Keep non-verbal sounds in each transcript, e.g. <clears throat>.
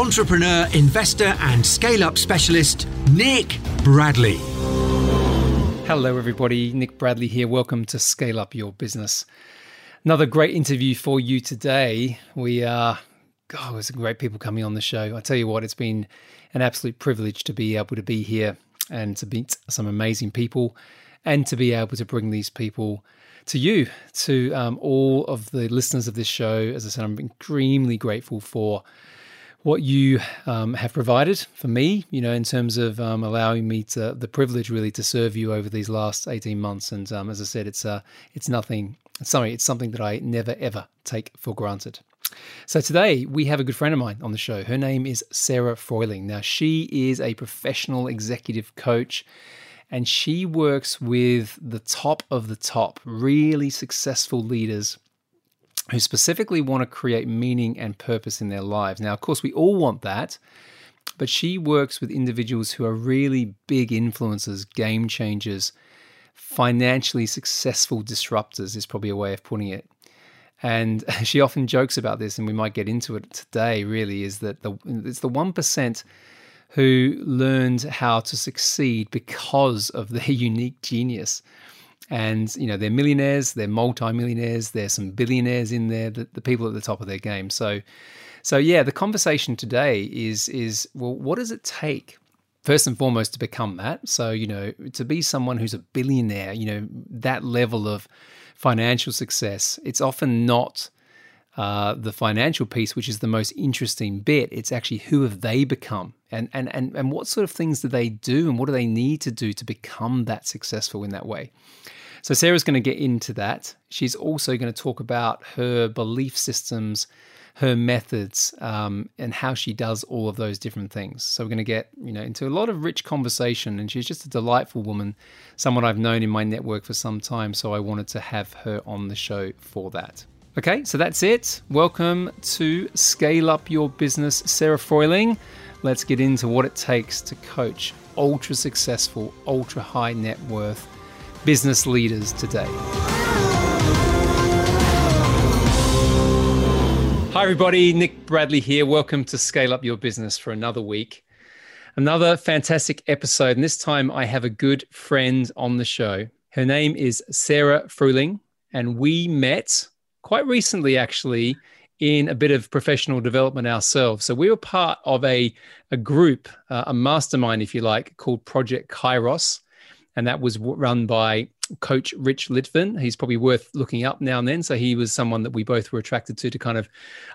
entrepreneur, investor, and scale up specialist, Nick Bradley. Hello, everybody. Nick Bradley here. Welcome to Scale Up Your Business. Another great interview for you today. We are, God, there's some great people coming on the show. I tell you what, it's been an absolute privilege to be able to be here and to meet some amazing people and to be able to bring these people to you, to um, all of the listeners of this show. As I said, I'm extremely grateful for what you um, have provided for me, you know, in terms of um, allowing me to the privilege really to serve you over these last 18 months. And um, as I said, it's uh, it's nothing, sorry, it's something that I never ever take for granted. So today we have a good friend of mine on the show. Her name is Sarah Froiling. Now she is a professional executive coach and she works with the top of the top, really successful leaders who specifically want to create meaning and purpose in their lives. Now, of course, we all want that, but she works with individuals who are really big influencers, game changers, financially successful disruptors, is probably a way of putting it. And <laughs> she often jokes about this, and we might get into it today. Really, is that the it's the one percent who learned how to succeed because of their <laughs> unique genius and you know they're millionaires they're multi-millionaires there's some billionaires in there the, the people at the top of their game so so yeah the conversation today is is well what does it take first and foremost to become that so you know to be someone who's a billionaire you know that level of financial success it's often not uh, the financial piece, which is the most interesting bit. It's actually who have they become, and and and and what sort of things do they do, and what do they need to do to become that successful in that way. So, Sarah's going to get into that. She's also going to talk about her belief systems, her methods, um, and how she does all of those different things. So, we're going to get you know into a lot of rich conversation. And she's just a delightful woman, someone I've known in my network for some time. So, I wanted to have her on the show for that. Okay, so that's it. Welcome to Scale Up Your Business, Sarah Froiling. Let's get into what it takes to coach ultra successful, ultra high net worth business leaders today. Hi, everybody. Nick Bradley here. Welcome to Scale Up Your Business for another week. Another fantastic episode. And this time I have a good friend on the show. Her name is Sarah Fruling, and we met quite recently, actually, in a bit of professional development ourselves. So we were part of a, a group, uh, a mastermind, if you like, called Project Kairos and that was run by coach Rich Litvin. He's probably worth looking up now and then. So he was someone that we both were attracted to to kind of,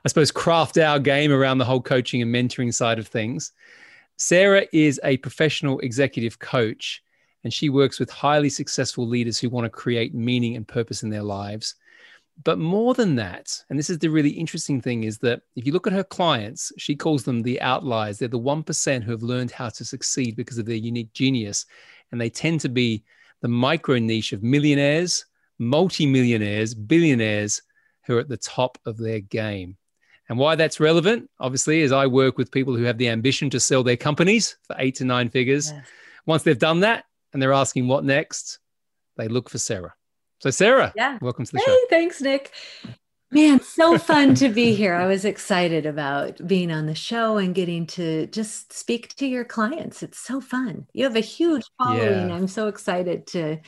I suppose, craft our game around the whole coaching and mentoring side of things. Sarah is a professional executive coach, and she works with highly successful leaders who want to create meaning and purpose in their lives. But more than that, and this is the really interesting thing, is that if you look at her clients, she calls them the outliers. They're the 1% who have learned how to succeed because of their unique genius and they tend to be the micro niche of millionaires, multimillionaires, billionaires who are at the top of their game. And why that's relevant, obviously, is I work with people who have the ambition to sell their companies for eight to nine figures. Yes. Once they've done that and they're asking what next, they look for Sarah. So, Sarah, yeah. welcome to the hey, show. Hey, thanks, Nick. Man, so fun to be here. I was excited about being on the show and getting to just speak to your clients. It's so fun. You have a huge following. Yeah. I'm so excited to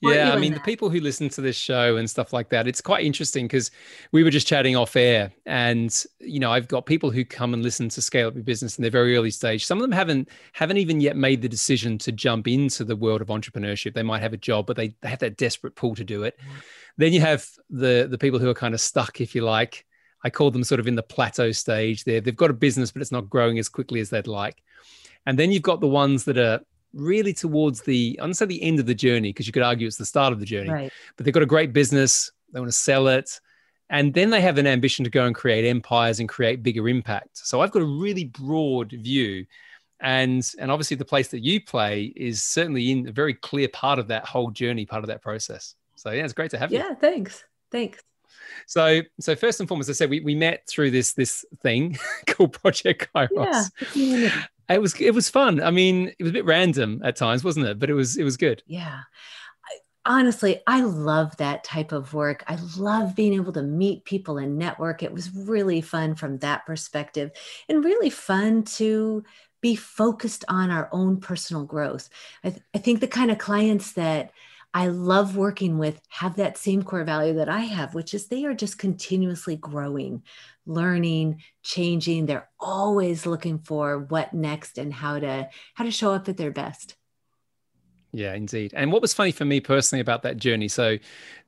yeah i mean the people who listen to this show and stuff like that it's quite interesting because we were just chatting off air and you know i've got people who come and listen to scale up your business in their very early stage some of them haven't haven't even yet made the decision to jump into the world of entrepreneurship they might have a job but they, they have that desperate pull to do it mm-hmm then you have the the people who are kind of stuck, if you like. I call them sort of in the plateau stage. There, they've got a business, but it's not growing as quickly as they'd like. And then you've got the ones that are really towards the, I don't say the end of the journey, because you could argue it's the start of the journey. Right. But they've got a great business. They want to sell it. And then they have an ambition to go and create empires and create bigger impact. So I've got a really broad view and and obviously the place that you play is certainly in a very clear part of that whole journey part of that process so yeah it's great to have you yeah thanks thanks so so first and foremost i said we, we met through this this thing <laughs> called project kairos yeah. it was it was fun i mean it was a bit random at times wasn't it but it was it was good yeah honestly, I love that type of work. I love being able to meet people and network. It was really fun from that perspective and really fun to be focused on our own personal growth. I, th- I think the kind of clients that I love working with have that same core value that I have, which is they are just continuously growing, learning, changing. They're always looking for what next and how to how to show up at their best. Yeah, indeed. And what was funny for me personally about that journey? So,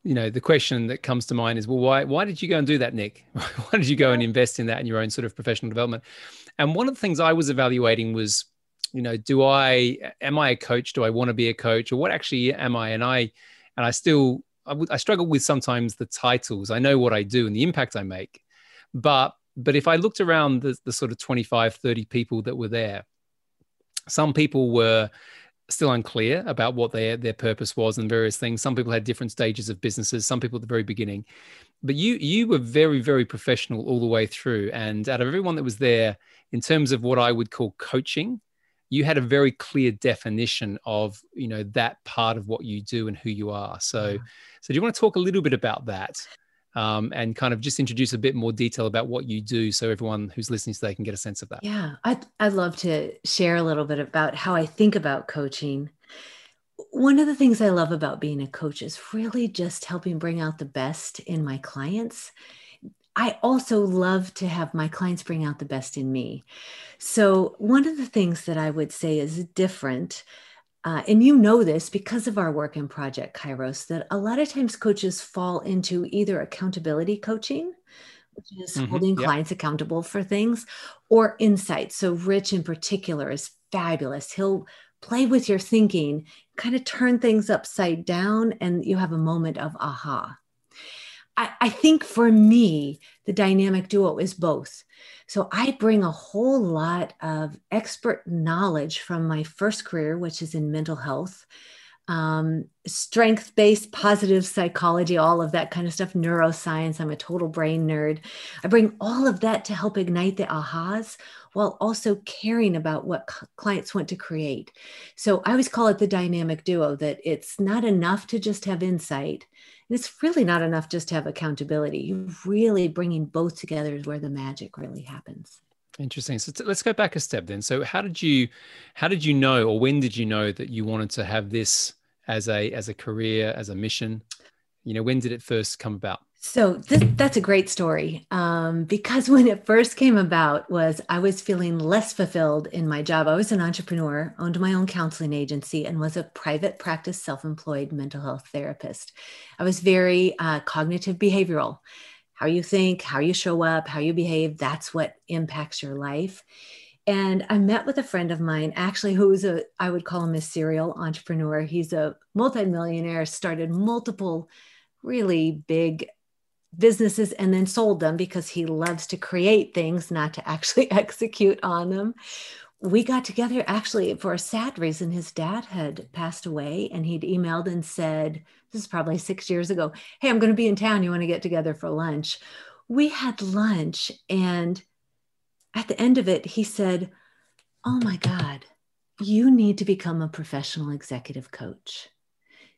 you know, the question that comes to mind is, well, why why did you go and do that, Nick? <laughs> why did you go and invest in that in your own sort of professional development? And one of the things I was evaluating was, you know, do I am I a coach? Do I want to be a coach, or what actually am I? And I and I still I, w- I struggle with sometimes the titles. I know what I do and the impact I make, but but if I looked around the, the sort of 25, 30 people that were there, some people were still unclear about what their their purpose was and various things. Some people had different stages of businesses. Some people at the very beginning, but you you were very very professional all the way through. And out of everyone that was there, in terms of what I would call coaching, you had a very clear definition of you know that part of what you do and who you are. So so do you want to talk a little bit about that? um, and kind of just introduce a bit more detail about what you do so everyone who's listening today can get a sense of that. Yeah, I'd, I'd love to share a little bit about how I think about coaching. One of the things I love about being a coach is really just helping bring out the best in my clients. I also love to have my clients bring out the best in me. So, one of the things that I would say is different uh, and you know this because of our work in Project Kairos, that a lot of times coaches fall into either accountability coaching, which is mm-hmm, holding clients accountable for things, or insight. So, Rich in particular is fabulous. He'll play with your thinking, kind of turn things upside down, and you have a moment of aha. I, I think for me, the dynamic duo is both. So I bring a whole lot of expert knowledge from my first career, which is in mental health, um, strength based positive psychology, all of that kind of stuff, neuroscience. I'm a total brain nerd. I bring all of that to help ignite the ahas while also caring about what clients want to create. So I always call it the dynamic duo that it's not enough to just have insight and it's really not enough just to have accountability. You're really bringing both together is where the magic really happens. Interesting. So t- let's go back a step then. So how did you, how did you know, or when did you know that you wanted to have this as a as a career, as a mission? You know, when did it first come about? So this, that's a great story um, because when it first came about was I was feeling less fulfilled in my job. I was an entrepreneur, owned my own counseling agency, and was a private practice self-employed mental health therapist. I was very uh, cognitive behavioral. How you think, how you show up, how you behave, that's what impacts your life. And I met with a friend of mine, actually, who's a, I would call him a serial entrepreneur. He's a multimillionaire, started multiple really big businesses and then sold them because he loves to create things, not to actually <laughs> execute on them. We got together actually for a sad reason. His dad had passed away and he'd emailed and said, This is probably six years ago. Hey, I'm going to be in town. You want to get together for lunch? We had lunch. And at the end of it, he said, Oh my God, you need to become a professional executive coach.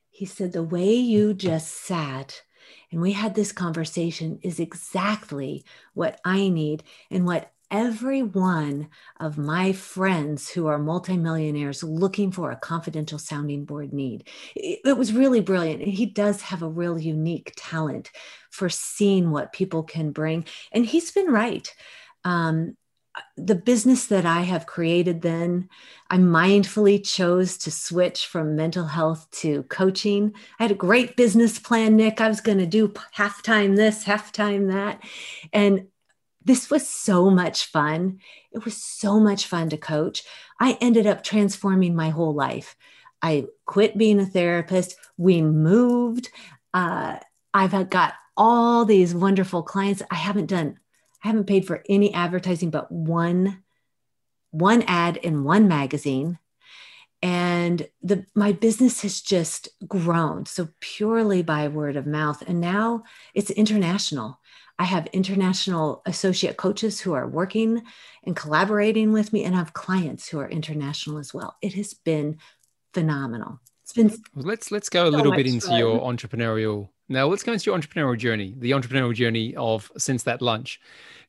He said, The way you just sat and we had this conversation is exactly what I need and what every one of my friends who are multimillionaires looking for a confidential sounding board need. It, was really brilliant. And he does have a real unique talent for seeing what people can bring. And he's been right. Um, the business that I have created then, I mindfully chose to switch from mental health to coaching. I had a great business plan, Nick. I was going to do half time this, half time that. And this was so much fun. It was so much fun to coach. I ended up transforming my whole life. I quit being a therapist. We moved. Uh, I've got all these wonderful clients. I haven't done I haven't paid for any advertising but one one ad in one magazine. And the my business has just grown so purely by word of mouth. And now it's international. I have international associate coaches who are working and collaborating with me and I have clients who are international as well. It has been phenomenal. It's been well, let's let's go a so little bit into fun. your entrepreneurial now let's go into your entrepreneurial journey the entrepreneurial journey of since that lunch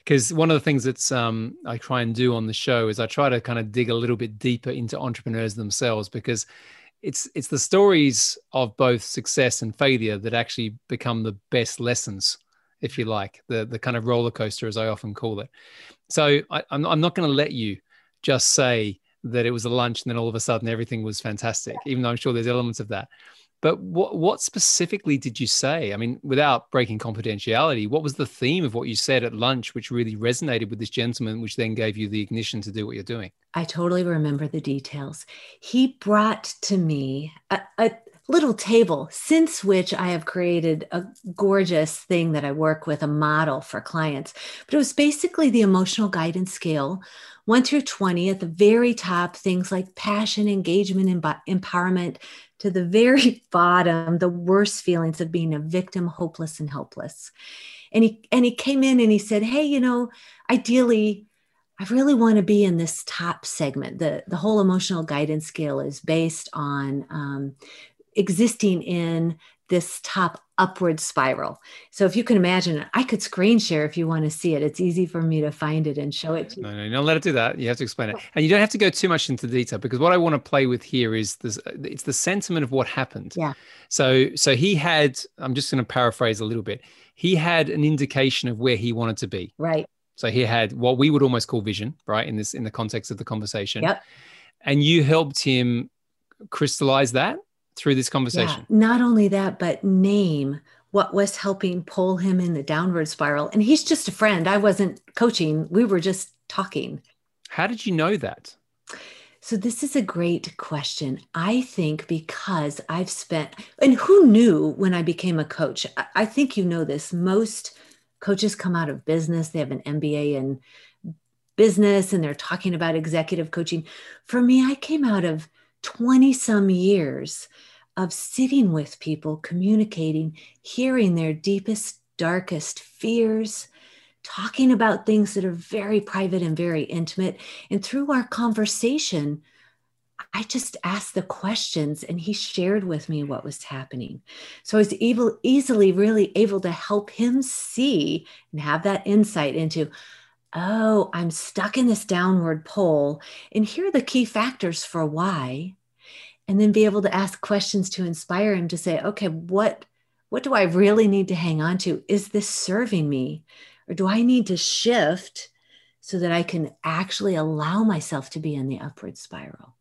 because one of the things that's um, I try and do on the show is I try to kind of dig a little bit deeper into entrepreneurs themselves because it's it's the stories of both success and failure that actually become the best lessons, if you like, the the kind of roller coaster as I often call it. So I, I'm not going to let you just say that it was a lunch and then all of a sudden everything was fantastic, even though I'm sure there's elements of that. But what what specifically did you say? I mean, without breaking confidentiality, what was the theme of what you said at lunch, which really resonated with this gentleman, which then gave you the ignition to do what you're doing? I totally remember the details. He brought to me a, a little table, since which I have created a gorgeous thing that I work with, a model for clients. But it was basically the emotional guidance scale, one through 20. At the very top, things like passion, engagement, and empowerment, to the very <laughs> bottom, the worst feelings of being a victim, hopeless and helpless. And he and he came in and he said, "Hey, you know, ideally, I really want to be in this top segment. The the whole emotional guidance scale is based on um, existing in this top upward spiral. So if you can imagine, I could screen share if you want to see it. It's easy for me to find it and show it to you. No, no, don't let it do that. You have to explain it. And you don't have to go too much into detail because what I want to play with here is this it's the sentiment of what happened. Yeah. So so he had, I'm just going to paraphrase a little bit. He had an indication of where he wanted to be. Right. So he had what we would almost call vision, right? In this in the context of the conversation. Yep. And you helped him crystallize that through this conversation. Yeah, not only that, but name what was helping pull him in the downward spiral. And he's just a friend. I wasn't coaching, we were just talking. How did you know that? So, this is a great question. I think because I've spent, and who knew when I became a coach? I think you know this. Most coaches come out of business, they have an MBA in business, and they're talking about executive coaching. For me, I came out of 20 some years of sitting with people, communicating, hearing their deepest, darkest fears, talking about things that are very private and very intimate. And through our conversation, I just asked the questions and he shared with me what was happening. So I was able, easily really able to help him see and have that insight into, oh, I'm stuck in this downward pull. And here are the key factors for why. And then be able to ask questions to inspire him to say okay what what do i really need to hang on to? Is this serving me? Or do i need to shift so that i can actually allow myself to be in the upward spiral?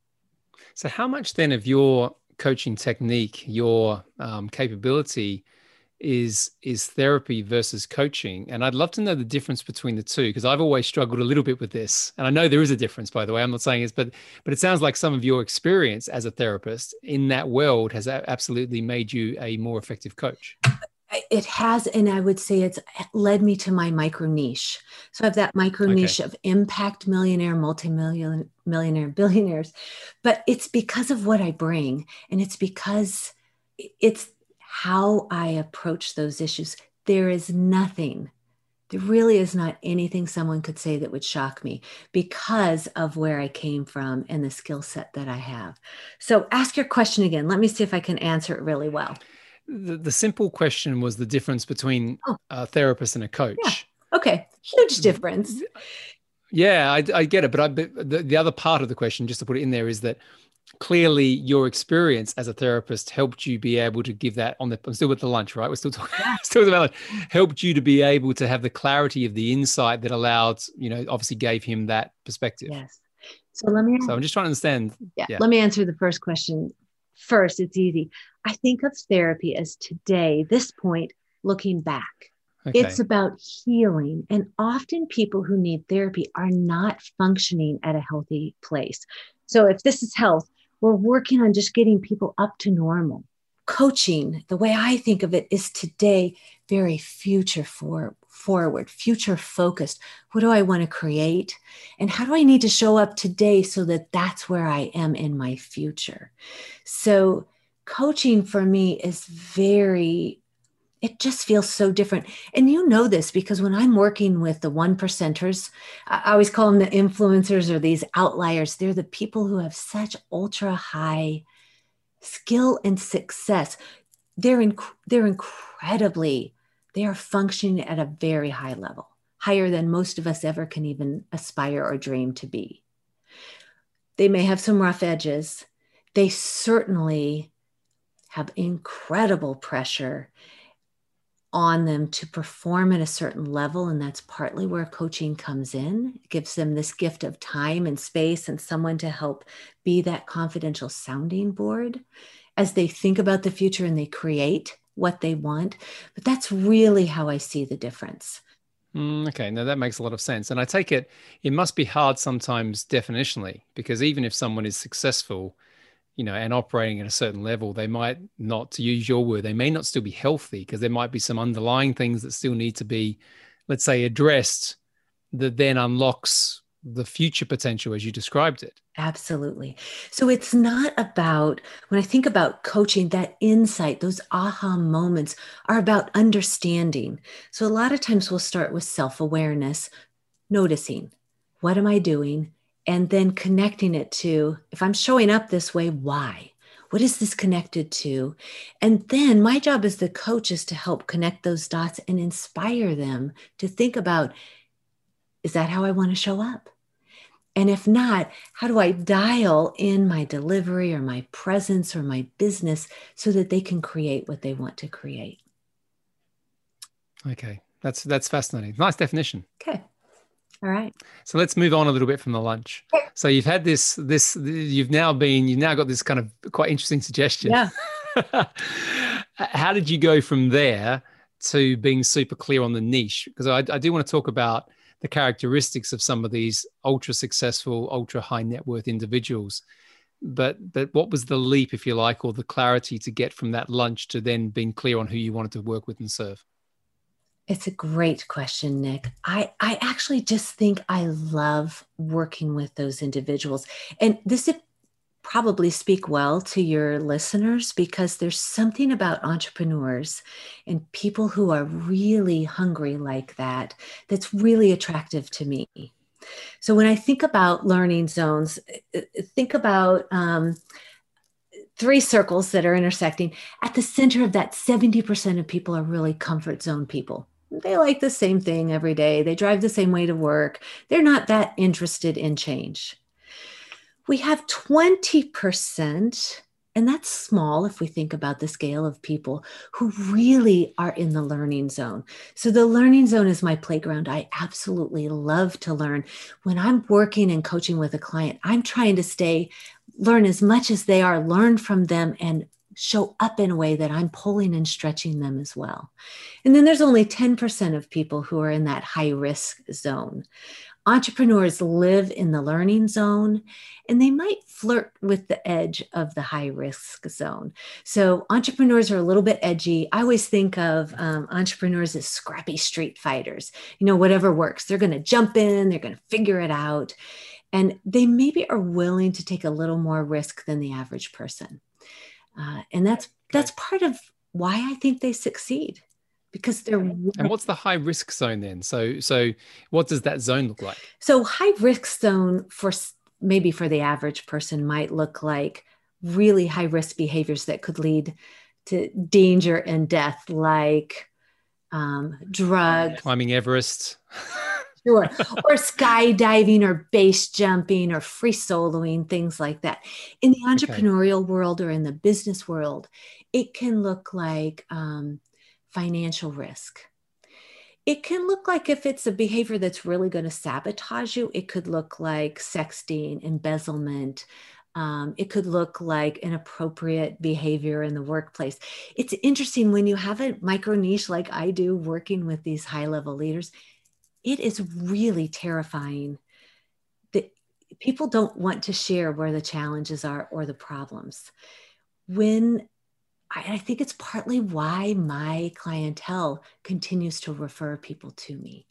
So how much then of your coaching technique your um, capability is is therapy versus coaching. And i'd love to know the difference between the two because i've always struggled a little bit with this. And i know there is a difference by the way i'm not saying it's but but it sounds like some of your experience as a therapist in that world has absolutely made you a more effective coach. It has and i would say it's led me to my micro niche. So i have that micro niche okay. of impact millionaire multi-million millionaire <laughs> billionaires but it's because of what i bring and it's because it's how I approach those issues. There is nothing, there really is not anything someone could say that would shock me because of where I came from and the skill set that I have. So ask your question again. Let me see if I can answer it really well. The, the simple question was the difference between oh. a therapist and a coach. Yeah. Okay, huge difference. Yeah, I, I get it, but I, the, the other part of the question, just to put it in there, is that clearly your experience as a therapist helped you be able to give that on the I'm still with the lunch, right? We're still talking yeah. <laughs> still about helped you to be able to have the clarity of the insight that allowed, you know, obviously gave him that perspective. Yes. So let me So I'm just trying to understand. Yeah. yeah. Let me answer the first question first. It's easy. I think of therapy as today, this point, looking back. Okay. It's about healing. And often people who need therapy are not functioning at a healthy place. So if this is health, we're working on just getting people up to normal. Coaching, the way I think of it, is today very future for, forward, future focused. What do I want to create? And how do I need to show up today so that that's where I am in my future? So, coaching for me is very it just feels so different. And you know this because when I'm working with the one percenters, I always call them the influencers or these outliers. They're the people who have such ultra high skill and success. They're, inc- they're incredibly, they are functioning at a very high level, higher than most of us ever can even aspire or dream to be. They may have some rough edges. They certainly have incredible pressure on them to perform at a certain level. And that's partly where coaching comes in. It gives them this gift of time and space and someone to help be that confidential sounding board as they think about the future and they create what they want. But that's really how I see the difference. Mm, okay, now that makes a lot of sense. And I take it, it must be hard sometimes definitionally, because even if someone is successful, you know, and operating at a certain level, they might not, to use your word, they may not still be healthy because there might be some underlying things that still need to be, let's say, addressed that then unlocks the future potential as you described it. Absolutely. So it's not about, when I think about coaching, that insight, those aha moments are about understanding. So a lot of times we'll start with self awareness, noticing what am I doing? And then connecting it to if I'm showing up this way, why? What is this connected to? And then my job as the coach is to help connect those dots and inspire them to think about is that how I want to show up? And if not, how do I dial in my delivery or my presence or my business so that they can create what they want to create? Okay, that's that's fascinating. Nice definition. Okay. All right. So let's move on a little bit from the lunch. So you've had this, this, you've now been, you've now got this kind of quite interesting suggestion. Yeah. <laughs> How did you go from there to being super clear on the niche? Because I, I do want to talk about the characteristics of some of these ultra successful, ultra high net worth individuals. But but what was the leap, if you like, or the clarity to get from that lunch to then being clear on who you wanted to work with and serve? It's a great question, Nick. I, I actually just think I love working with those individuals. And this probably speak well to your listeners because there's something about entrepreneurs and people who are really hungry like that that's really attractive to me. So when I think about learning zones, uh, uh, think about um, three circles that are intersecting. At the center of that, 70% of people are really comfort zone people they like the same thing every day. They drive the same way to work. They're not that interested in change. We have 20%, and that's small if we think about the scale of people who really are in the learning zone. So, the learning zone is my playground. I absolutely love to learn. When I'm working and coaching with a client, I'm trying to stay, learn as much as they are, learn from them, and show up in a way that I'm pulling and stretching them as well. And then there's only 10% of people who are in that high risk zone. Entrepreneurs live in the learning zone and they might flirt with the edge of the high risk zone. So, entrepreneurs are a little bit edgy. I always think of um, entrepreneurs as scrappy street fighters. You know, whatever works, they're going to jump in, they're going to figure it out. And they maybe are willing to take a little more risk than the average person. Uh, and that's that's part of why I think they succeed because they're and what's the high risk zone then? So so what does that zone look like? So high risk zone for maybe for the average person might look like really high risk behaviors that could lead to danger and death like um, drugs. Climbing everest <laughs> sure. or skydiving or base jumping or free soloing, things like that. In the entrepreneurial okay. world or in the business world, it can look like um, financial risk. It can look like if it's a behavior that's really going to sabotage you, it could look like sexting, embezzlement, um, it could look like inappropriate behavior in the workplace. It's interesting when you have a micro niche like I do working with these high level leaders, it is really terrifying that people don't want to share where the challenges are or the problems. When I, I think it's partly why my clientele continues to refer people to me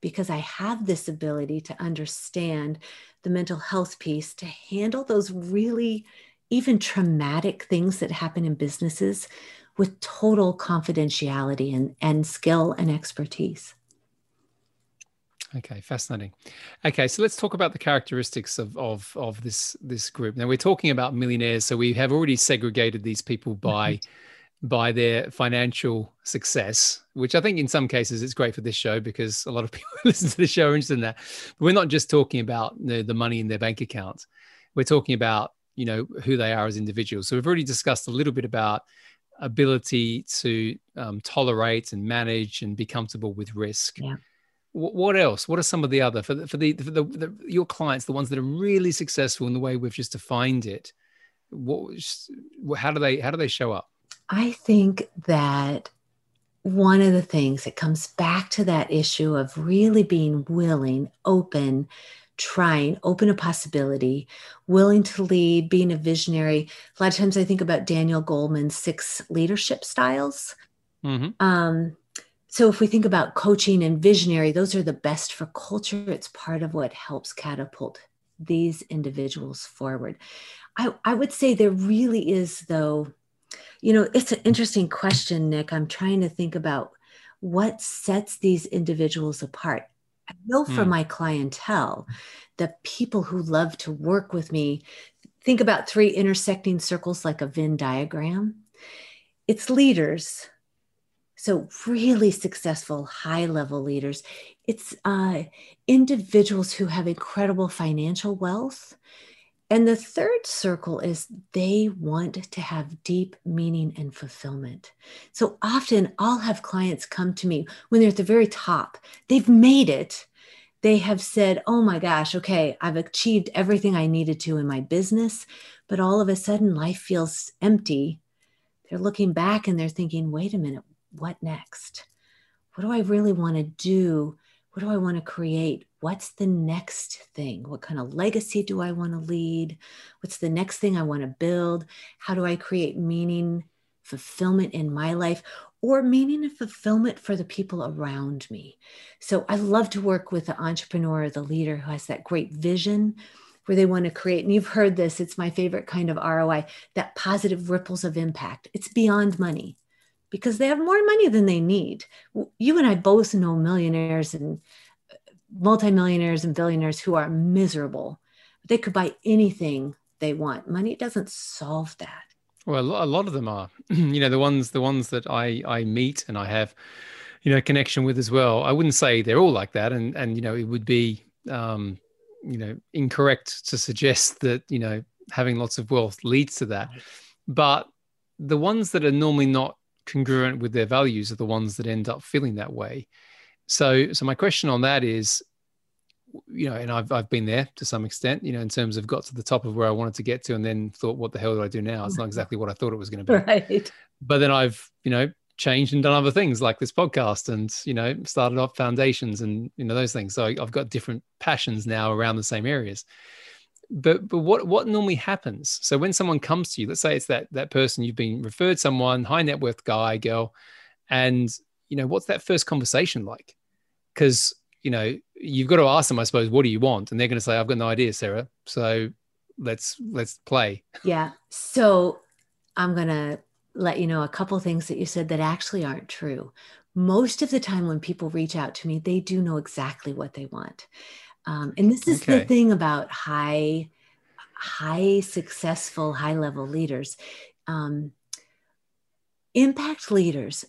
because I have this ability to understand the mental health piece, to handle those really even traumatic things that happen in businesses with total confidentiality and, and skill and expertise. Okay, fascinating. Okay, so let's talk about the characteristics of, of, of this this group. Now we're talking about millionaires, so we have already segregated these people by mm-hmm. by their financial success, which I think in some cases it's great for this show because a lot of <laughs> people listen to the show are interested in that. But we're not just talking about the, the money in their bank account. We're talking about you know who they are as individuals. So we've already discussed a little bit about ability to um, tolerate and manage and be comfortable with risk. Yeah what else? What are some of the other for the, for the, for the, the, your clients, the ones that are really successful in the way we've just defined it? What, how do they how do they show up? I think that one of the things that comes back to that issue of really being willing, open, trying, open a possibility, willing to lead, being a visionary. A lot of times I think about Daniel Goleman's six leadership styles. Mm-hmm. Um, so if we think about coaching and visionary those are the best for culture. It's part of what helps catapult these individuals forward. I, I would say there really is though you know it's an interesting question nick. I'm trying to think about what sets these individuals apart. I know for hmm. my clientele the people who love to work with me think about three intersecting circles like a venn diagram. It's leaders so, really successful high level leaders, it's uh, individuals who have incredible financial wealth. And the third circle is they want to have deep meaning and fulfillment. So often I'll have clients come to me when they're at the very top, they've made it. They have said, Oh my gosh, okay, I've achieved everything I needed to in my business, but all of a sudden life feels empty. They're looking back and they're thinking, Wait a minute, what next? What do I really want to do? What do I want to create? What's the next thing? What kind of legacy do I want to lead? What's the next thing I want to build? How do I create meaning, fulfillment in my life, or meaning and fulfillment for the people around me? So I love to work with the entrepreneur, the leader who has that great vision where they want to create. And you've heard this, it's my favorite kind of ROI that positive ripples of impact. It's beyond money because they have more money than they need. You and I both know millionaires and uh, multimillionaires and billionaires who are miserable. They could buy anything they want. Money doesn't solve that. Well, a lot of them are. <clears throat> you know, the ones the ones that I I meet and I have, you know, connection with as well. I wouldn't say they're all like that, and and you know, it would be, um, you know, incorrect to suggest that you know having lots of wealth leads to that. But the ones that are normally not congruent with their values are the ones that end up feeling that way. So, so my question on that is, you know, and I've I've been there to some extent, you know, in terms of got to the top of where I wanted to get to, and then thought, what the hell do I do now? It's not mm-hmm. exactly what I thought it was going to be. Right. But then I've, you know, changed and done other things like this podcast, and you know, started off foundations and you know those things. So I've got different passions now around the same areas but but what what normally happens? So when someone comes to you let's say it's that that person you've been referred someone high net worth guy girl and you know what's that first conversation like? Because you know you've got to ask them i suppose what do you want? And they're going to say i've got no idea sarah. So let's let's play. Yeah. So i'm going to let you know a couple things that you said that actually aren't true. Most of the time when people reach out to me they do know exactly what they want um, and this is okay. the thing about high, high successful, high level leaders. Um, impact leaders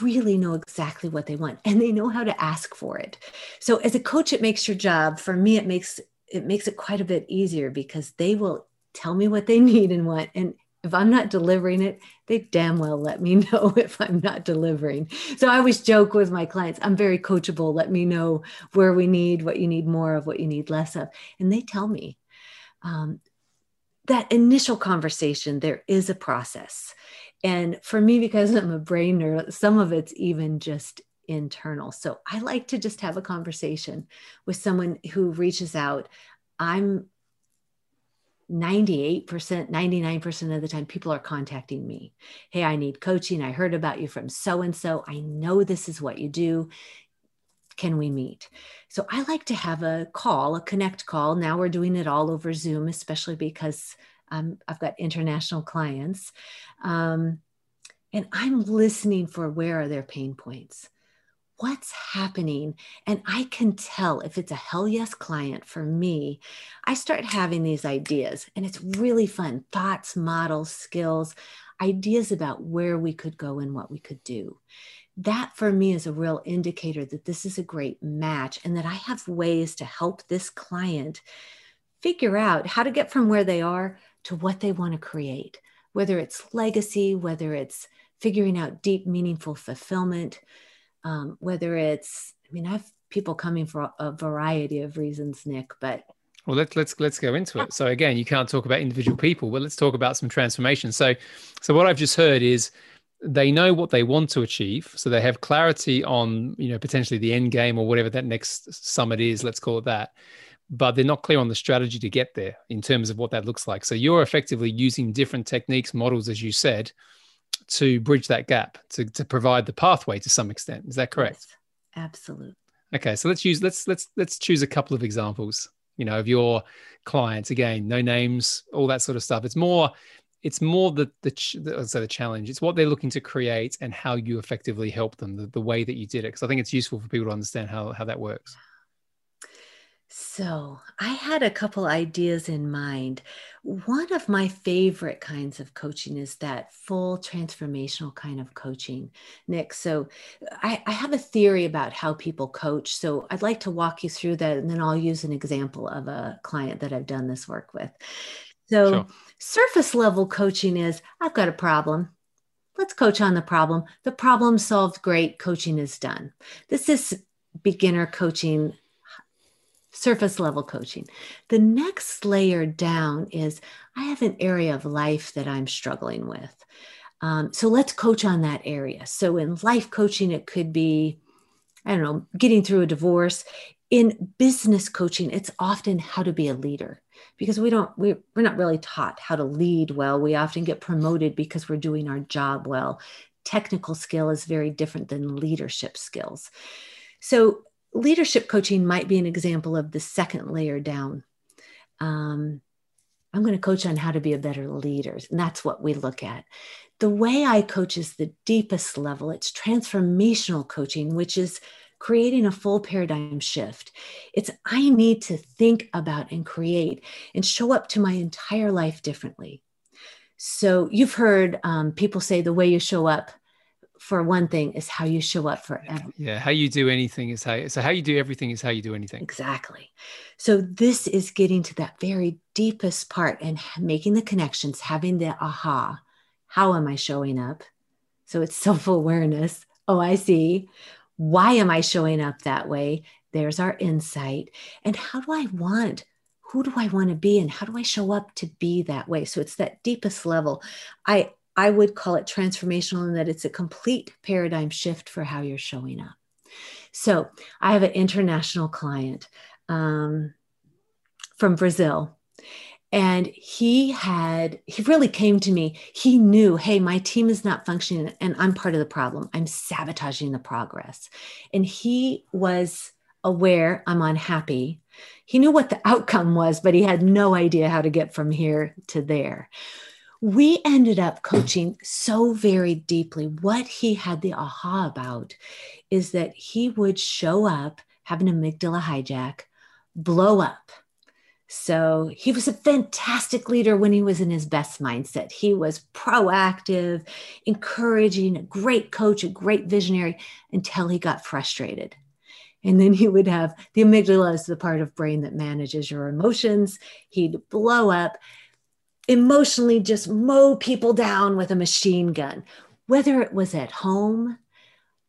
really know exactly what they want and they know how to ask for it. So as a coach, it makes your job, for me, it makes it makes it quite a bit easier because they will tell me what they <laughs> need and want. And if I'm not delivering it, they damn well let me <laughs> know if I'm not delivering. So I always joke with my clients, I'm very coachable. Let me know where we need, what you need more of, what you need less of. And they tell me um, that initial conversation, there is a process. And for me, because I'm a brain nerd, some of it's even just internal. So I like to just have a conversation with someone who reaches out. I'm 98%, 99% of the time, people are contacting me. Hey, I need coaching. I heard about you from so and so. I know this is what you do. Can we meet? So I like to have a call, a connect call. Now we're doing it all over Zoom, especially because um, I've got international clients. Um, and I'm listening for where are their pain points what's happening? And I can tell if it's a hell yes client for me, I start having these ideas and it's really fun thoughts, models, skills, ideas about where we could go and what we could do. That for me is a real indicator that this is a great match and that I have ways to help this client figure out how to get from where they are to what they want to create, whether it's legacy, whether it's figuring out deep, meaningful fulfillment um, whether it's i mean i have people coming for a variety of reasons nick but well let's let's let's go into it. So again you can't talk about individual people but let's talk about some transformation. So so what i've just heard is they know what they want to achieve. So they have clarity on you know potentially the end game or whatever that next summit is let's call it that but they're not clear on the strategy to get there in terms of what that looks like. So you're effectively using different techniques models as you said to bridge that gap to, to provide the pathway to some extent. Is that correct? Yes, absolutely. Okay so let's use let's let's let's choose a couple of examples you know of your clients. Again no names all that sort of stuff. It's more it's more the the, the so the challenge. It's what they're looking to create and how you effectively help them the, the way that you did it. Because i think it's useful for people to understand how how that works so, I had a couple ideas in mind. One of my favorite kinds of coaching is that full transformational kind of coaching, Nick. So, I, I, have a theory about how people coach. So, I'd like to walk you through that, and then I'll use an example of a client that I've done this work with. So, sure. surface level coaching is I've got a problem. Let's coach on the problem. The problem solved, great. Coaching is done. This is beginner coaching surface level coaching. The next layer down is I have an area of life that I'm struggling with. Um, so let's coach on that area. So in life coaching, it could be, I don't know, getting through a divorce. In business coaching, it's often how to be a leader because we don't we, we're not really taught how to lead well we often get promoted because we're doing our job well technical skill is very different than leadership skills so leadership coaching might be an example of the second layer down. Um, I'm going to coach on how to be a better leader. And that's what we look at. The way I coach is the deepest level. It's transformational coaching, which is creating a full paradigm shift. It's I need to think about and create and show up to my entire life differently. So you've heard um, people say the way you show up for one thing is how you show up for everything. Yeah, how you do anything is how so how you do everything is how you do anything. Exactly. So this is getting to that very deepest part and making the connections, having the aha. How am I showing up? So it's <laughs> self-awareness. Oh, I see. Why am I showing up that way? There's our insight. And how do I want who do I want to be and how do I show up to be that way? So it's that deepest level. I I would call it transformational in that it's a complete paradigm shift for how you're showing up. So I have an international client um, from Brazil. And he had, he really came to me. He knew, hey, my team is not functioning and I'm part of the problem. I'm sabotaging the progress. And he was aware I'm unhappy. He knew what the <laughs> outcome was, but he had no idea how to get from here to there we ended up coaching so very deeply. What he had the aha about is that he would show up, have an amygdala hijack, blow up. So he was a fantastic leader when he was in his best mindset. He was proactive, encouraging, a great coach, a great visionary until he got frustrated. And then he would have the amygdala is the part of brain that manages your emotions. He'd blow up emotionally just mow people down with a machine gun, whether it was at home,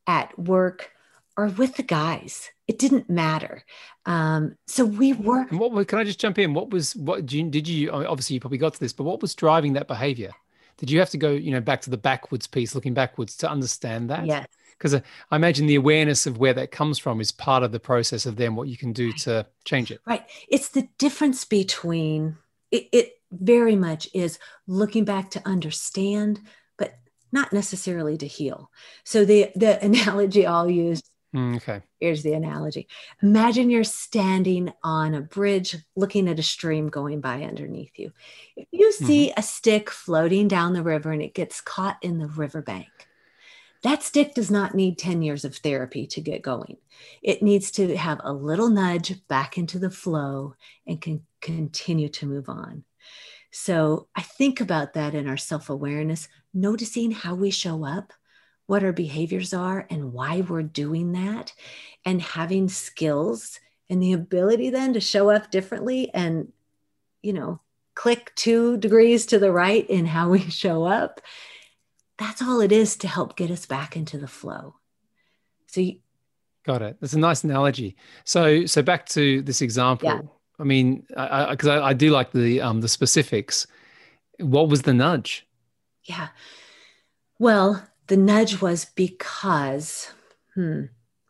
at work, or with the guys. It didn't matter. Um, so we worked. What can I just jump in? What was what did you, did you obviously you probably got to this, but what was driving that behavior? Did you have to go, you know, back to the backwards piece, looking backwards to understand that? Yes. Because I imagine the awareness of where that comes from is part of the process of then what you can do to change it. Right. It's the difference between it, it very much is looking back to understand, but not necessarily to heal. So the the <laughs> analogy I'll use Mm, okay. Here's the analogy. Imagine you're standing on a bridge looking at a stream going by underneath you. If you see mm-hmm. a stick floating down the river and it gets caught in the riverbank, that stick does not need 10 years of therapy to get going. It needs to have a little nudge back into the flow and can continue to move on. So I think about that in our self awareness, noticing how we show up what our behaviors are and why we're doing that, and having skills and the ability then to show up differently and, you know, click two degrees to the right in how we <laughs> show up. That's all it is to help get us back into the flow. So, you, got it. That's a nice analogy. So, so back to this example. Yeah. I mean, because I, I, I do like the um, the specifics. What was the nudge? Yeah. Well, the nudge was because, hmm,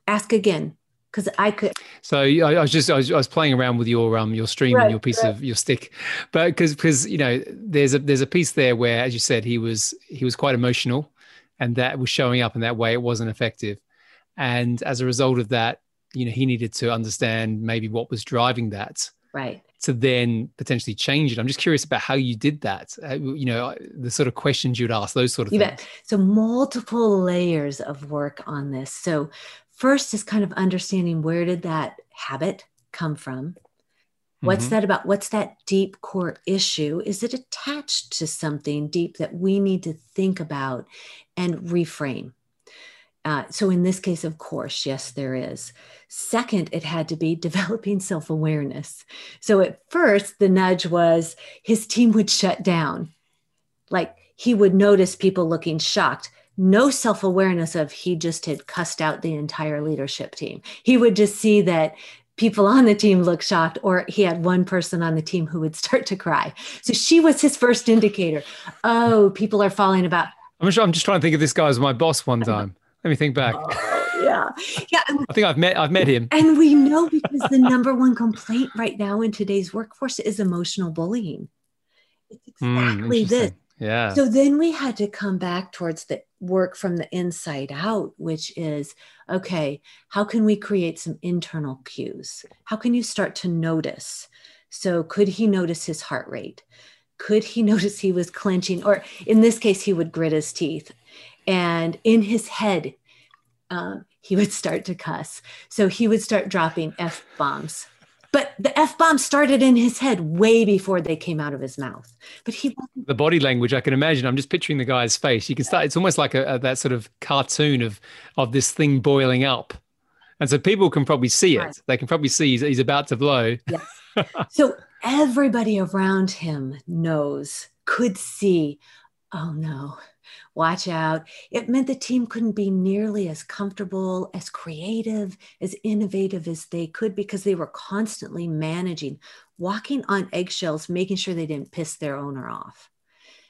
ask again because I could. So I, I, was just I was, I was playing around with your um your stream right, and your piece right. of your stick, but because because you know there's a there's a piece there where as you said he was he was quite emotional, and that was showing up in that way it wasn't effective, and as a result of that you know he needed to understand maybe what was driving that. Right to then potentially change it. I'm just curious about how you did that. Uh, you know, the sort of questions you'd ask, those sort of you things. Bet. So multiple layers of work on this. So first is kind of understanding where did that habit come from? What's mm-hmm. that about? What's that deep core issue? Is it attached to something deep that we need to think about and reframe? Uh, so, in this case, of course, yes, there is. Second, it had to be <laughs> developing self awareness. So, at first, the nudge was his team would shut down. Like he would notice people looking shocked. No self awareness of he just had cussed out the entire leadership team. He would just see that people on the team looked shocked, or he had one person on the team who would <laughs> start to cry. So, she was his first indicator. Oh, people are falling about. I'm, sure, I'm just trying to think of this guy as my boss one <laughs> time. Let me think back. Oh, yeah, yeah. I think I've met I've met him. And we know because the number one complaint right now in today's workforce is emotional bullying. It's hmm, exactly mm, this. Yeah. So then we had to come back towards the work from the inside out, which is okay, how can we create some internal cues? How can you start to notice? So, could he notice his heart rate? Could he <laughs> notice he was clenching? Or in this case, he would grit his teeth and in his head um, he would start to cuss. So he would start dropping f bombs. But the f bombs started in his head way before they came out of his mouth. But he the body language i can imagine. I'm just picturing the guy's face. You can start it's almost like a, a that sort of cartoon of of this thing boiling up. And so people can probably see it. Right. they can probably see he's, he's about to blow. Yes. so everybody around him knows could see oh no watch out. It meant the team couldn't be nearly as comfortable, as creative, as innovative as they could because they were constantly managing, walking on eggshells, making sure they didn't piss their owner off.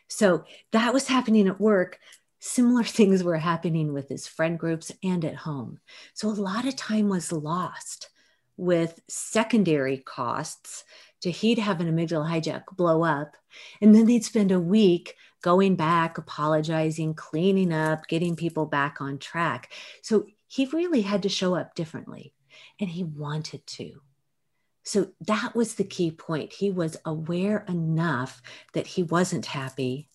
So that was happening at work. Similar <laughs> things were happening with his friend groups and at home. So a lot of time was lost with secondary costs to he'd have an amygdala hijack blow up. And then they'd spend a week going back, apologizing, cleaning up, getting people back on track. So he really had to show up differently and he wanted to. So that was the key point. He was aware enough that he wasn't happy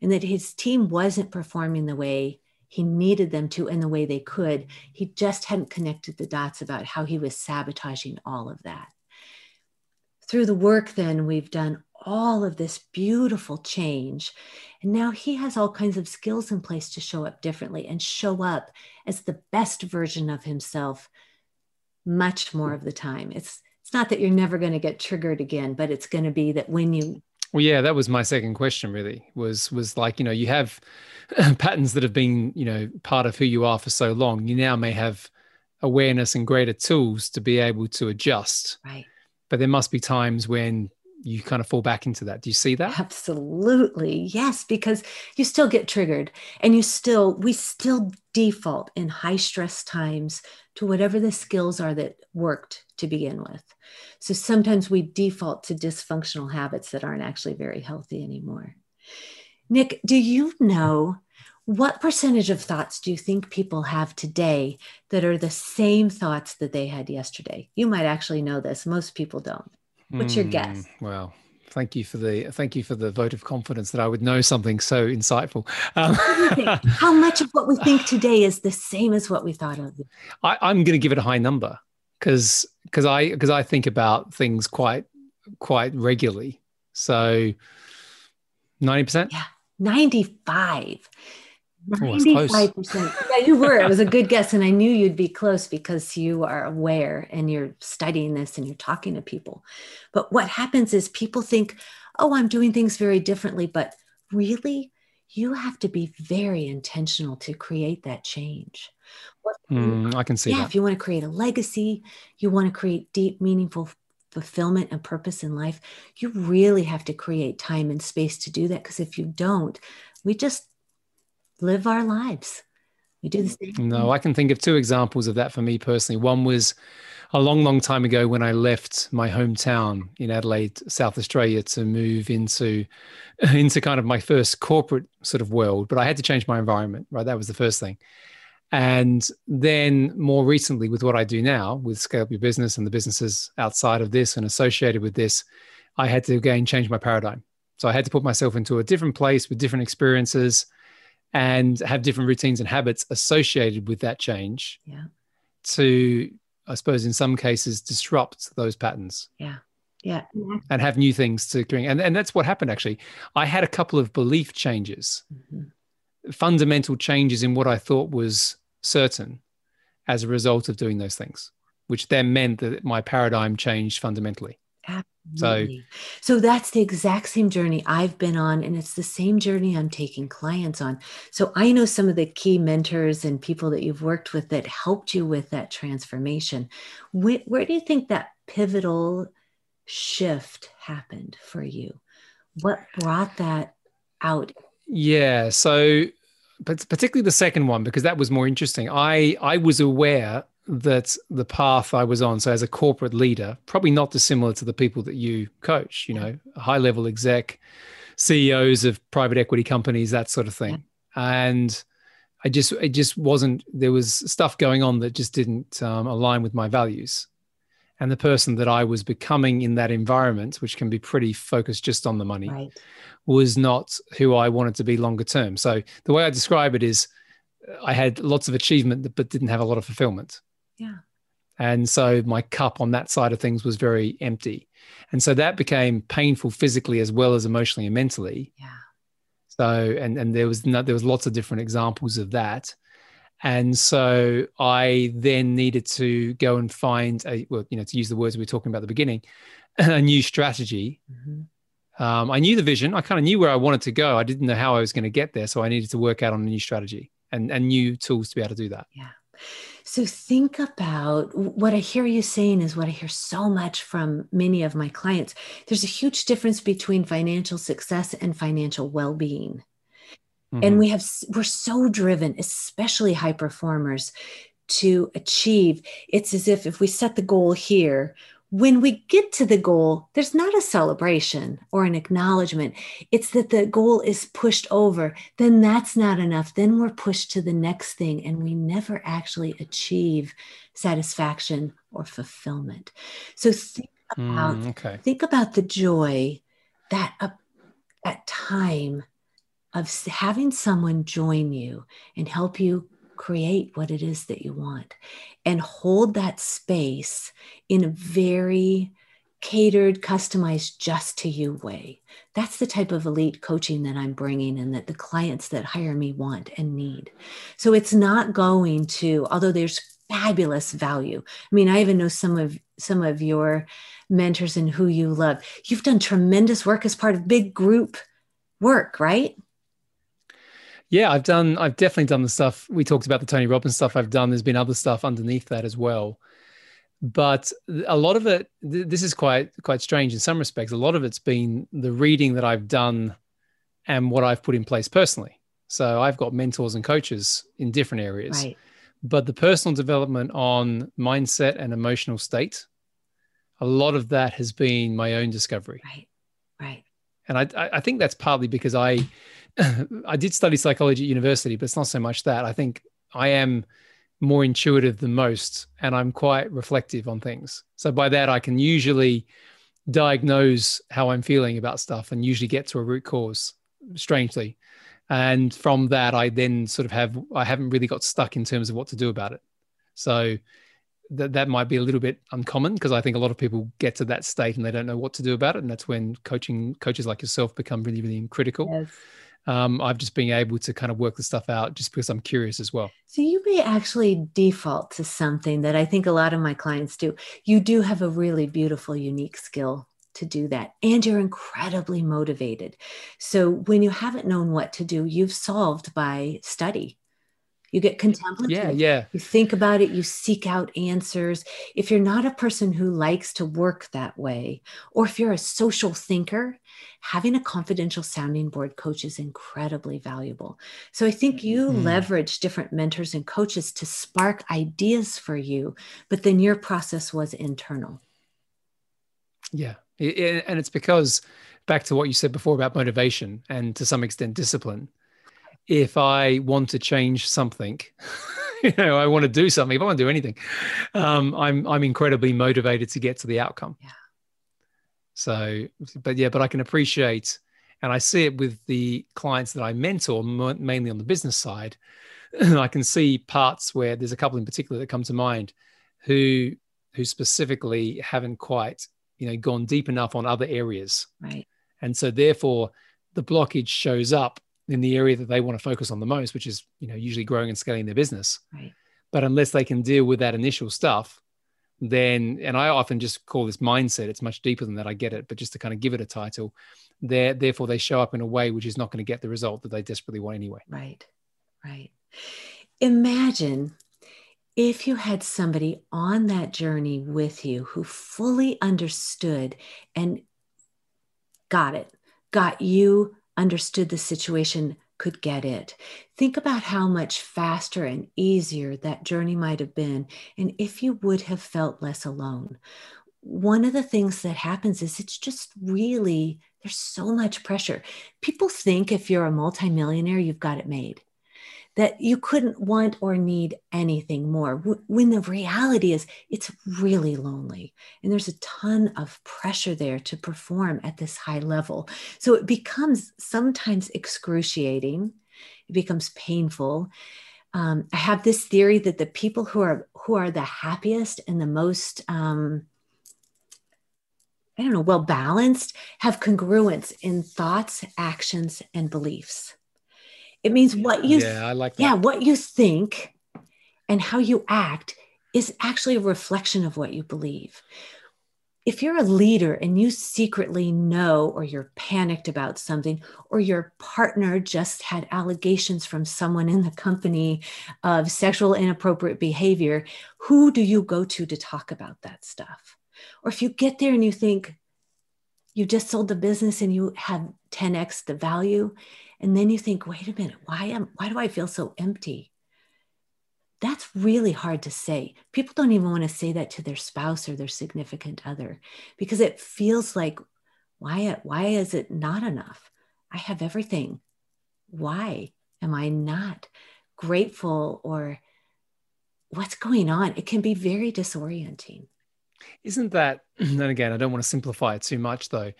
and that his team wasn't performing the way he needed them to and the way they could. He just hadn't connected the dots about how he was sabotaging all of that. Through the work, then, we've done all of this beautiful change. And now he has all kinds of skills in place to show up differently and show up as the best version of himself much more of the time. It's it's not that you're never going to get triggered again, but it's going to be that when you well, yeah, that was my second question. Really, was was like you know you have <clears throat> patterns that have been you know part of who you are for so long. You now may have awareness and greater tools to be able to adjust. Right. But there must be times when you kind of fall back into that. Do you see that? Absolutely. Yes, because you still get triggered and you still, we still default in high stress times to whatever the skills are that worked to begin with. So sometimes we default to dysfunctional habits that aren't actually very healthy anymore. Nick, do you know what percentage of thoughts do you think people have today that are the same thoughts that they had yesterday? You might actually know this. Most people don't. What's your hmm, guess? Well, thank you for the thank you for the vote of confidence that I would know something so insightful. Um, <laughs> How much of what we think today is the same as what we thought of? I, I'm going to give it a high number because because I because I think about things quite quite regularly. So ninety percent. Yeah, ninety five. 95%. yeah, you were. It was a good guess. And I knew you'd be close because you are aware and you're studying this and you're talking to people. But what happens is people think, oh, I'm doing things very differently. But really, you have to be very intentional to create that change. Mm, I can see yeah, that. if you want to create a legacy, you want to create deep, meaningful fulfillment and purpose in life, you really have to create time and space to do that. Because if you don't, we just live our lives. We do the same. No, I can think of two examples of that for me personally. One was a long, long time ago when I left my hometown in Adelaide, South Australia, to move into <laughs> into kind of my first corporate sort of world. But I had to change my environment. Right, that was the first thing. And then more recently, with what I do now, with Scale Up Your Business and the businesses outside of this and associated with this, I had to again change my paradigm. So I had to put myself into a different place with different experiences and have different routines and habits associated with that change yeah. to i suppose in some cases disrupt those patterns. Yeah. Yeah. And have new things to bring and, and that's what happened actually. I had a couple of belief changes mm-hmm. fundamental changes in what i thought was certain as a result of doing those things which then meant that my paradigm changed fundamentally Absolutely. So, so that's the exact same journey I've been on, and it's the same journey I'm taking clients on. So I know some of the key mentors and people that you've worked with that helped you with that transformation. Where, where do you think that pivotal shift happened for you? What brought that out? Yeah. So, but particularly the second one because that was more interesting. I I was aware that the path I was on, so as a corporate leader, probably not dissimilar to the people that you coach, you know, high level exec, CEOs of private equity companies, that sort of thing. And I just, it just wasn't, there was stuff going on that just didn't um, align with my values. And the person that I was becoming in that environment, which can be pretty focused just on the money, right. was not who I wanted to be longer term. So the way I describe it is I had lots of achievement, but didn't have a lot of fulfillment. Yeah. And so my cup on that side of things was very empty. And so that became painful physically as well as emotionally and mentally. Yeah. So and and there was no, there was lots of different examples of that. And so I then needed to go and find a well, you know, to use the words we were talking about at the beginning, <laughs> a new strategy. Mm-hmm. Um, I knew the vision. I kind of knew where I wanted to go. I didn't know how I was going to get there. So I needed to work out on a new strategy and, and new tools to be able to do that. Yeah. So think about what I hear you saying is what I hear so much from many of my clients. There's a huge difference between financial success and financial well-being. Mm-hmm. And we have we're so driven, especially high performers, to achieve. It's as if if we set the goal here, when we get to the goal, there's not a celebration or an acknowledgement. It's that the goal is pushed over. Then that's not enough. Then we're pushed to the next thing, and we never actually achieve satisfaction or fulfillment. So think about mm, okay. think about the joy that uh, that time of having someone join you and help you create what it is that you want and hold that space in a very catered, customized, just to you way. That's the type of elite coaching that I'm bringing and that the clients that hire me want and need. So it's not going to, although there's fabulous value. I mean, I even know some of some of your mentors and who you love. You've done tremendous work as part of big group work, right? Yeah, I've done. I've definitely done the stuff we talked about the Tony Robbins stuff. I've done. There's been other stuff underneath that as well. but a lot of it this is quite quite strange in some respects a lot of it's been the reading that i've done and what i've put in place personally so i've got mentors and coaches in different areas right. but the personal development on mindset and emotional state a lot of that has been my own discovery right right and i i think that's partly because i <coughs> i did study psychology at university but it's not so much that i think i am more intuitive than most and I'm quite reflective on things. So by that I can usually diagnose how I'm feeling about stuff and usually get to a root cause strangely. And from that I then sort of have I haven't really got stuck in terms of what to do about it. So that that might be a little bit uncommon because I think a lot of people get to that state and they don't know what to do about it and that's when coaching coaches like yourself become really really critical. Yes um, I've just been able to kind of work the stuff out just because I'm curious as well. So you may actually default to something that I think a lot of my clients do. You do have a really beautiful, unique skill to do that, and you're incredibly motivated. So when you haven't known what to do, you've solved by study you get contemplative. Yeah, yeah. You think about it, you seek out answers. If you're not a person who likes to work that way, or if you're a social thinker, having a confidential sounding board coach is incredibly valuable. So I think you mm. leverage different mentors and coaches to spark ideas for you, but then your process was internal. Yeah. And it's because back to what you said before about motivation and to some extent discipline if I want to change something, <laughs> you know, I want to do something, if I want to do anything, um, I'm I'm incredibly motivated to get to the outcome. Yeah. So, but yeah, but I can appreciate, and I see it with the clients that I mentor, mainly on the business side. <clears throat> I can see parts where there's a couple in particular that come to mind, who who specifically haven't quite, you know, gone deep enough on other areas. Right. And so, therefore, the blockage shows up in the area that they want to focus on the most, which is you know usually growing and scaling their business. Right. But unless they can deal with that initial stuff, then and I often just call this mindset. It's much deeper than that. I get it, but just to kind of give it a title, there therefore they show up in a way which is not going to get the result that they desperately want anyway. Right. Right. Imagine if you had somebody on that journey with you who fully understood and got it, got you understood the situation could get it. Think about how much faster and easier that journey might have been, and if you would have felt less alone. One of the things that happens is it's just really, there's so much pressure. People think if you're a multimillionaire, you've got it made that you couldn't want or need anything more. When the reality is, it's really lonely. And there's a ton of pressure there to perform at this high level. So it becomes sometimes excruciating, it becomes painful. Um, I have this theory that the people who are who are the happiest and the most um, I don't know, well balanced, have congruence in thoughts, actions, and beliefs. It means what you yeah, I like that. Yeah, what you think and how you act is actually a reflection of what you believe. If you're a leader and you secretly know, or you're panicked about something, or your partner just had allegations from someone in the company of sexual inappropriate behavior, who do you go to to talk about that stuff? Or if you get there and you think you just sold the business and you have 10x the value, and then you think wait a minute why am why do i feel so empty? That's really hard to say. People don't even want to say that to their spouse or their significant other because it feels like why why is it not enough? I have everything. Why am i not grateful or what's going on? It can be very disorienting. Isn't that <clears throat> and again i don't want to simplify it too much though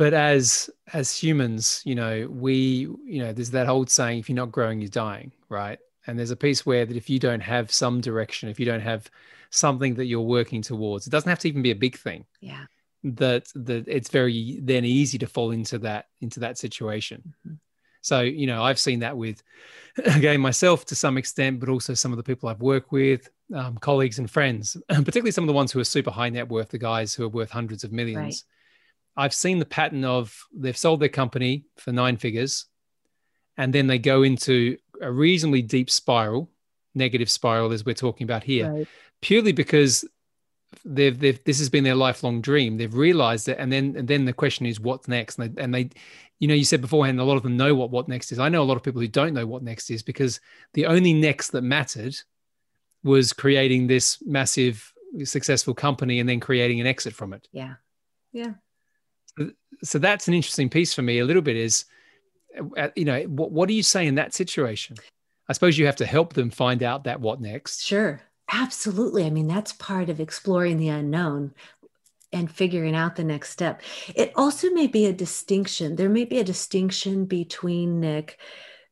but as as humans you know we you know there's that old saying if you're not growing you're dying right? And there's a piece where that if you don't have some direction if you don't have something that you're working towards it doesn't have to even be a big thing. Yeah. That that it's very then easy to fall into that into that situation. Mm-hmm. so you know i've seen that with <laughs> again myself to some extent but also some of the people i've worked with um, colleagues and friends <clears throat> particularly some of the ones who are super high net worth the guys who are worth hundreds of millions I've seen the pattern of they've sold their company for nine figures and then they go into a reasonably deep spiral, negative spiral as we're talking about here, right. purely because they've, they've this has been their lifelong dream. They've realized it, and then and then the question is what's next. And they, and they, you know, you said beforehand, a lot of them know what what next is. I know a lot of people who don't know what next is because the only next that mattered was creating this massive successful company and then creating an exit from it. Yeah, yeah. So, that's an interesting piece for me. A little bit is, uh, you know, what what do you say in that situation? I suppose you have to help them find out that what next. Sure. Absolutely. I mean, that's part of exploring the unknown and figuring out the next step. It also may be a distinction. There may be a distinction between Nick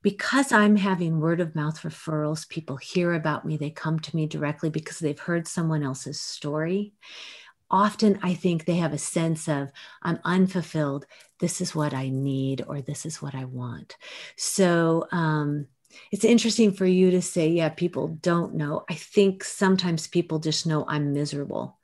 because I'm having word of mouth referrals, people hear about me, they come to me directly because they've heard someone else's story. Often, I think they have a sense of, I'm unfulfilled. This is what I need, or this is what I want. So, um, it's interesting for you to say, yeah, people don't know. I think sometimes people just know I'm miserable.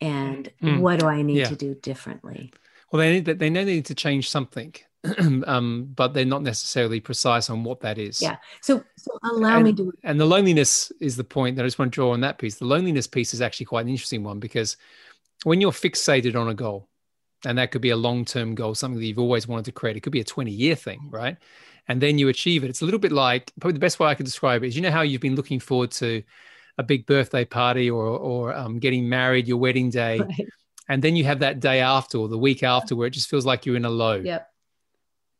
And mm. what do I need yeah. to do differently? Well, they need they know they need to change something. <clears throat> um, but they're not necessarily precise on what that is. Yeah. So, so allow and, me to. And the loneliness is the point that I just want to draw on that piece. The loneliness piece is actually quite an interesting one because when you're fixated on a goal, and that could be a long term goal, something that you've always wanted to create, it could be a 20 year thing, right? and then you achieve it. It's a little bit like probably the best way I could describe it is you know how you've been looking forward to a big birthday party or or um, getting married, your wedding day, <laughs> right. and then you have that day after or the week after where it just feels like you're in a low. Yep.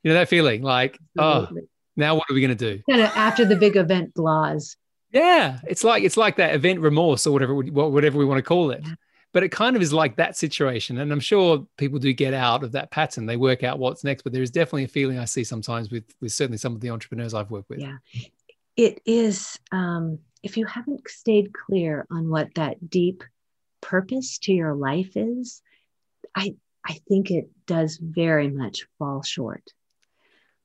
You know that feeling like Absolutely. oh now what are we going to do? Kind of after the big event blahs. Yeah, it's like it's like that event remorse or whatever whatever we want to call it. Yeah but it kind of is like that situation and i'm sure people do get out of that pattern. They work out what's next but there is definitely a feeling i see sometimes with with certainly some of the entrepreneurs i've worked with. Yeah. It is um, if you haven't stayed clear on what that deep purpose to your life is i i think it does very much fall short.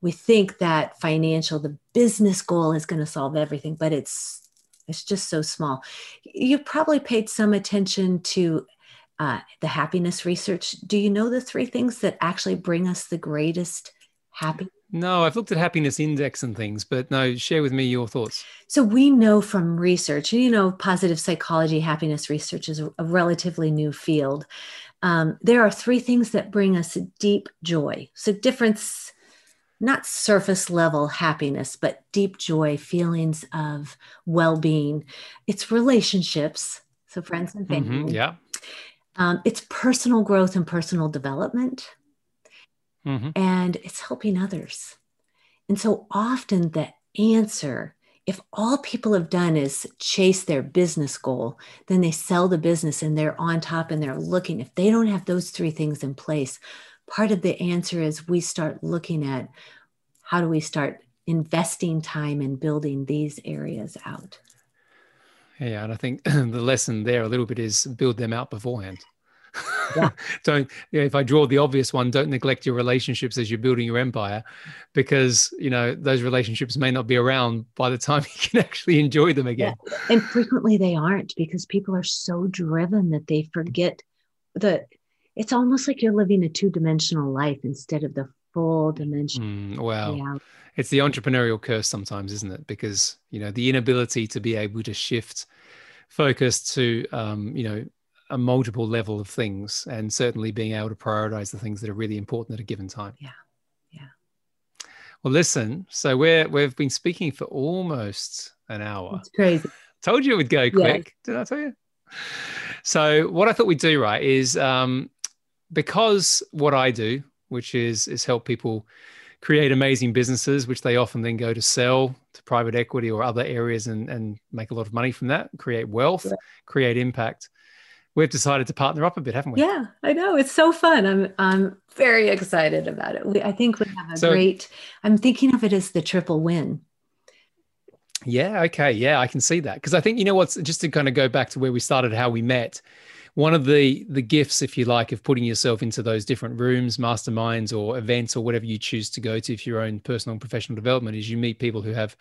We think that financial the business goal is going to solve everything but it's it's just so small. You've probably paid some attention to uh, the happiness research. Do you know the three things that actually bring us the greatest happiness? No, I've looked at happiness index and things, but no, share with me your thoughts. So we know from research, you know, positive psychology, happiness research is a relatively new field. Um, there are three things that bring us deep joy. So difference not surface level happiness, but deep joy, feelings of well being. It's relationships, so friends and family. Mm-hmm, yeah. Um, it's personal growth and personal development. Mm-hmm. And it's helping others. And so often the answer, if all people have done is chase their business goal, then they sell the business and they're on top and they're looking. If they don't have those three things in place, part of the answer is we start looking at how do we start investing time in building these areas out yeah and i think <clears throat> the lesson there a little bit is build them out beforehand yeah. <laughs> don't you know, if i draw the obvious one don't neglect your relationships as you're building your empire because you know those relationships may not be around by the time <laughs> you can actually enjoy them again yeah. and frequently they aren't because people are so driven that they forget the it's almost like you're living a two-dimensional life instead of the full dimension. Mm, well, yeah. it's the entrepreneurial curse sometimes, isn't it? Because you know the inability to be able to shift focus to um, you know a multiple level of things, and certainly being able to prioritize the things that are really important at a given time. Yeah, yeah. Well, listen. So we're we've been speaking for almost an hour. It's crazy. Told you it would go quick. Yeah. Did I tell you? So what I thought we'd do right is um, because what I do, which is is help people create amazing businesses, which they often then go to sell to private equity or other areas and, and make a lot of money from that, create wealth, yeah. create impact. We've decided to partner up a bit, haven't we? Yeah, I know. It's so fun. I'm I'm very excited about it. We, I think we have a so, great I'm thinking of it as the triple win. Yeah, okay. Yeah, I can see that. Because I think you know what's just to kind of go back to where we started, how we met one of the the gifts, if you like, of putting yourself into those different rooms, masterminds, or events, or whatever you choose to go to for your own personal and professional development, is you meet people who have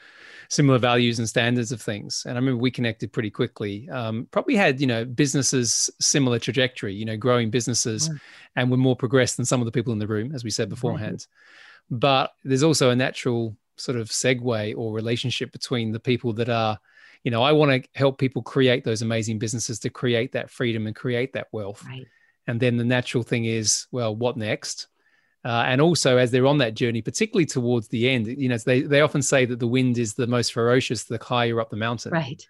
similar values and standards of things. And I remember we connected pretty quickly. Um, probably had you know businesses similar trajectory, you know, growing businesses, and were more progressed than some of the people in the room, as we said beforehand. But there's also a natural sort of segue or relationship between the people that are you know, I want to help people create those amazing businesses to create that freedom and create that wealth. Right. And then the natural thing is, well, what next? Uh, and also, as they're on that journey, particularly towards the end, you know, they, they often say that the wind is the most ferocious the higher up the mountain. Right.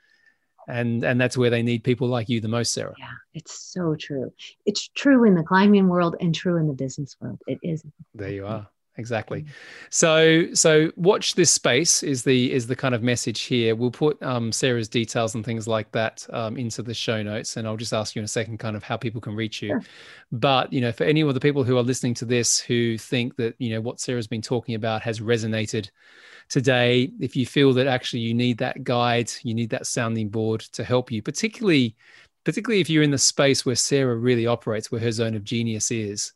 And and that's where they need people like you the most, Sarah. Yeah, it's so true. It's true in the climbing world and true in the business world. It is. There you are exactly. So so watch this space is the is the kind of message here. We'll put um, sarah's details and things like that um, into the show notes and i'll just ask you in a second kind of how people can reach you. Sure. but you know for any of the people who are listening to this who think that you know what sarah's been talking about has resonated today if you feel that actually you need that guide you need that sounding board to help you particularly particularly if you're in the space where sarah really operates where her zone of genius is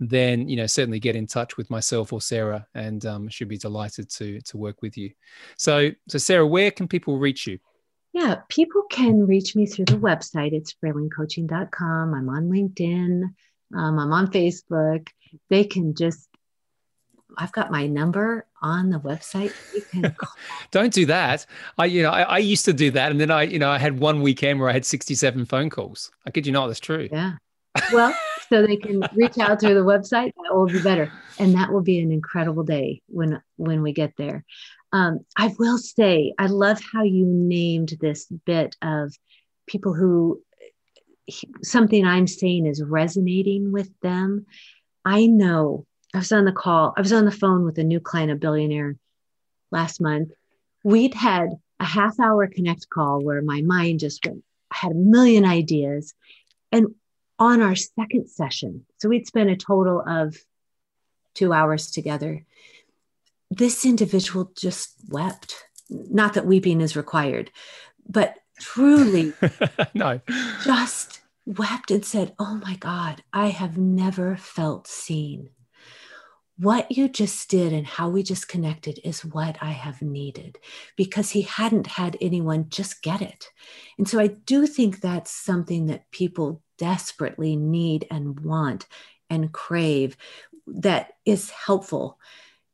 then you know certainly get in touch with myself or Sarah, and um, should be delighted to to work with you. So, so Sarah, where can people reach you? Yeah, people can reach me through the website. It's freelingcoaching.com. I'm on LinkedIn. Um, I'm on Facebook. They can just I've got my number on the website. You can <laughs> Don't do that. I, you know, I, I, used to do that, and then I, you know, I had one weekend where I had sixty-seven phone calls. I kid you not, that's true. Yeah. Well, so they can reach out through the website that will be better. And that will be an incredible day when when we get there. Um, i will say i love how you named this bit of people who something i'm saying is resonating with them. I know i was on the call i was on the phone with a new client a billionaire last month. We'd had a half hour connect call where my mind just went I had a million ideas. And on our second session, so we'd spent a total of two hours together, this individual just wept. Not that weeping is required, but truly <laughs> no. just wept and said, Oh my God, I have never felt seen. What you just did and how we just connected is what I have needed because he hadn't had anyone just get it. And so I do think that's something that people desperately need and want and crave that is helpful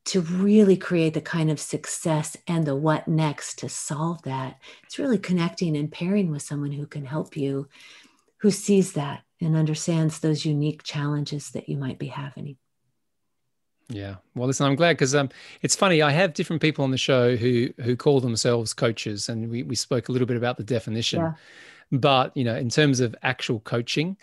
to really create the kind of success and the what next to solve that. It's really connecting and pairing with someone who can help you, who sees that and understands those unique challenges that you might be having. Yeah. Well, listen, I'm glad because um, it's funny. I have different people on the show who who call themselves coaches, and we we spoke a little bit about the definition. Yeah. But you know, in terms of actual coaching,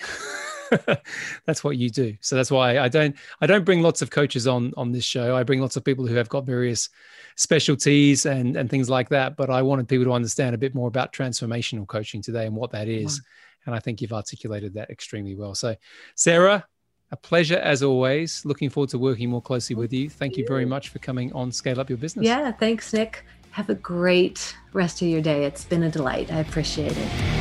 <laughs> that's what you do. So that's why I don't I don't bring lots of coaches on on this show. I bring lots of people who have got various specialties and and things like that. But I wanted people to understand a bit more about transformational coaching today and what that is. Wow. And I think you've articulated that extremely well. So, Sarah, a pleasure as always. Looking forward to working more closely with you. Thank you very much for coming on Scale Up Your Business. Yeah, thanks, Nick. Have a great rest of your day. It's been a delight. I appreciate it.